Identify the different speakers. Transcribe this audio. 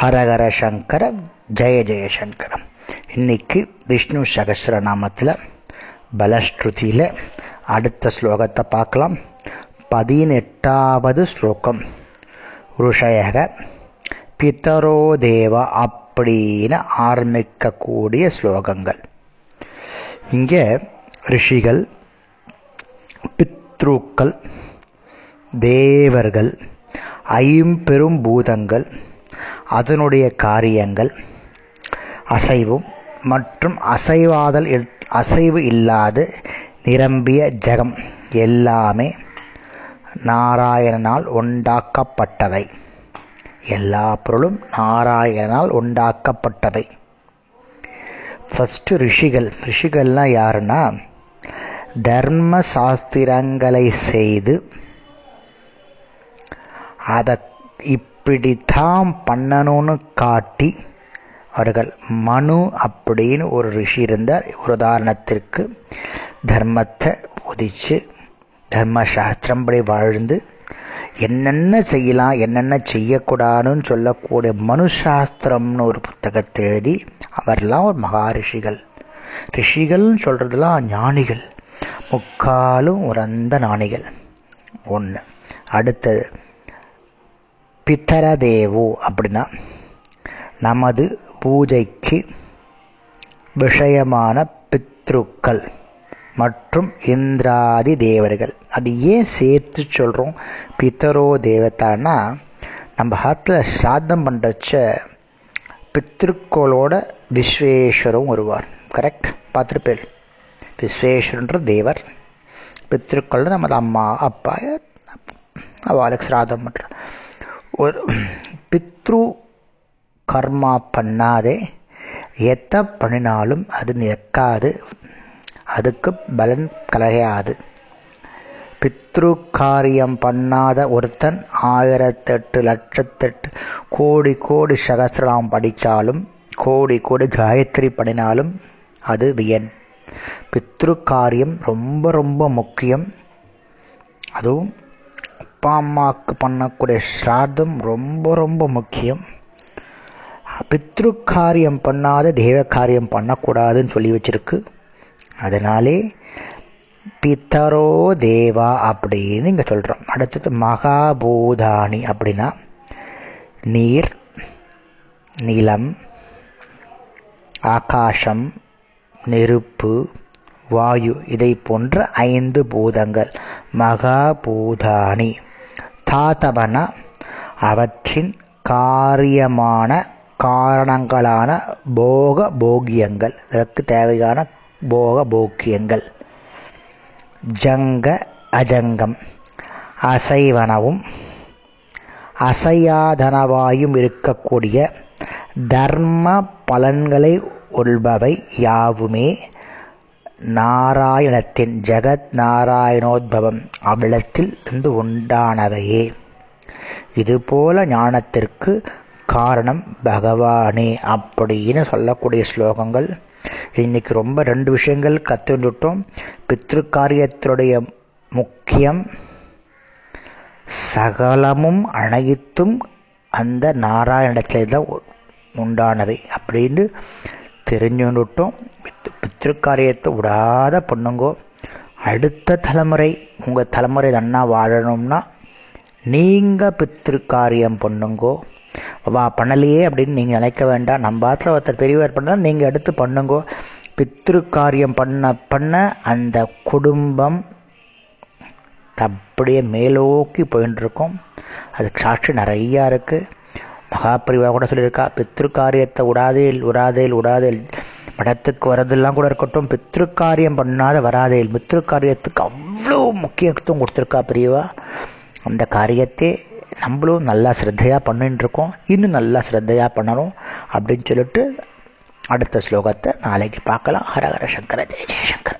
Speaker 1: ஹரஹர சங்கர ஜெய ஜெயசங்கரம் இன்னைக்கு விஷ்ணு சகசிரநாமத்தில் பலஸ்ருதியில் அடுத்த ஸ்லோகத்தை பார்க்கலாம். பதினெட்டாவது ஸ்லோகம். ருஷயக பித்தரோ தேவ அப்படின்னு ஆரம்பிக்கக்கூடிய ஸ்லோகங்கள். இங்கே ரிஷிகள் பித்ருக்கள் தேவர்கள் ஐம்பெரும் பூதங்கள் அதனுடைய காரியங்கள் அசைவும் மற்றும் அசைவாதல் அசைவு இல்லாது நிரம்பிய ஜெகம் எல்லாமே நாராயணனால் உண்டாக்கப்பட்டவை. எல்லா பொருளும் நாராயணனால் உண்டாக்கப்பட்டவை. ஃபஸ்ட்டு ரிஷிகள் ரிஷிகள்லாம் யாருன்னா தர்ம சாஸ்திரங்களை செய்து அதை இப்படித்தான் பண்ணணும்னு காட்டி அவர்கள் மனு அப்படின்னு ஒரு ரிஷி இருந்தார். ஒரு உதாரணத்திற்கு தர்மத்தை உதிச்சு தர்மசாஸ்திரம் படி வாழ்ந்து என்னென்ன செய்யலாம் என்னென்ன செய்யக்கூடாதுன்னு சொல்லக்கூடிய மனுஷாஸ்திரம்னு ஒரு புத்தகத்தை எழுதி அவர்லாம் ஒரு மகா ரிஷிகள் ரிஷிகள்னு சொல்கிறதுலாம் ஞானிகள். முக்காலும் உறந்த ஞானிகள். ஒன்று அடுத்தது பித்தரதேவோ அப்படின்னா நமது பூஜைக்கு விஷயமான பித்ருக்கள் மற்றும் இந்திராதி தேவர்கள் அது ஏன் சேர்த்து சொல்கிறோம் பித்தரோ தேவதான்னா நம்ம ஹத்தில் ஸ்ராத்தம் பண்ணுறச்ச பித்ருக்களோட விஸ்வேஸ்வரம் வருவார் கரெக்ட் பார்த்துருப்பேன் விஸ்வேஸ்வரன்ற தேவர் பித்திருக்கள் நமது அம்மா அப்பா அவளுக்கு ஸ்ராதம் பண்ணுறார் ஒரு பித்ரு கர்மா பண்ணாதே எத்த பண்ணினாலும் அது நிற்காது அதுக்கு பலன் கலையாது பித்ரு காரியம் பண்ணாத ஒருத்தன் ஆயிரத்தெட்டு லட்சத்தெட்டு கோடி கோடி சகசிரம் படித்தாலும் கோடி கோடி காயத்ரி பண்ணினாலும் அது வியன். பித்ரு காரியம் ரொம்ப ரொம்ப முக்கியம். அதுவும் அப்பா அம்மாவுக்கு பண்ணக்கூடிய ஸ்ராத்தம் ரொம்ப ரொம்ப முக்கியம். பித்ரு காரியம் பண்ணாத தெய்வ காரியம் பண்ணக்கூடாதுன்னு சொல்லி வச்சிருக்கு. அதனாலே பித்தரோ தேவா அப்படின்னு இங்கே சொல்கிறோம் அடுத்தது மகாபூதானி அப்படின்னா நீர் நிலம் ஆகாசம் நெருப்பு வாயு இதை போன்ற ஐந்து பூதங்கள். மகாபூதானி தாத்தபன அவற்றின் காரியமான காரணங்களான போக போகியங்கள் இதற்கு தேவையான போக போக்கியங்கள். ஜங்க அஜங்கம். அசைவனவும் அசையாதனவாயும் இருக்கக்கூடிய தர்ம பலன்களை உள்பவை யாவுமே நாராயணத்தின் ஜெகத் நாராயணோத்பவம் அவ்விடத்தில் இருந்து உண்டானவையே. இதுபோல ஞானத்திற்கு காரணம் பகவானே அப்படின்னு சொல்லக்கூடிய ஸ்லோகங்கள். இன்னைக்கு ரொம்ப ரெண்டு விஷயங்கள் கற்றுட்டோம் பித்ரு காரியத்தினுடைய முக்கியம் சகலமும் அனைத்தும் அந்த நாராயணத்தில் தான் உண்டானவை அப்படின்னு தெரிஞ்சுட்டோம் திருக்காரியத்தை விடாத பண்ணுங்கோ அடுத்த தலைமுறை உங்கள் தலைமுறை நன்னா வாழணும்னா நீங்கள் பித்திருக்காரியம் பண்ணுங்கோ. வா பண்ணலையே அப்படின்னு நீங்கள் நினைக்க வேண்டாம். நம்ம பாத்தில் ஒருத்தர் பெரியவர் பண்ணால் நீங்கள் எடுத்து பண்ணுங்கோ. பித்திருக்காரியம் காரியம் பண்ண பண்ண அந்த குடும்பம் அப்படியே மேலோக்கி போயின்னு இருக்கும் அதுக்கு சாட்சி நிறையா இருக்குது மகாபிரிவா கூட சொல்லியிருக்கா பித்ரு காரியத்தை விடாதேல் விடாதேல். படத்துக்கு வரதெல்லாம் கூட இருக்கட்டும் பித்ருக்காரியம் பண்ணாத வராதே. பித்ரு காரியத்துக்கு அவ்வளோ முக்கியத்துவம் கொடுத்துருக்கா பிரியவா அந்த காரியத்தை நம்மளும் நல்லா ஸ்ரத்தையாக பண்ணின்னு இருக்கோம் இன்னும் நல்லா ஸ்ரத்தையாக பண்ணணும் அப்படின்னு சொல்லிட்டு அடுத்த ஸ்லோகத்தை நாளைக்கு பார்க்கலாம். ஹரஹர சங்கர ஜெய ஜெயசங்கர்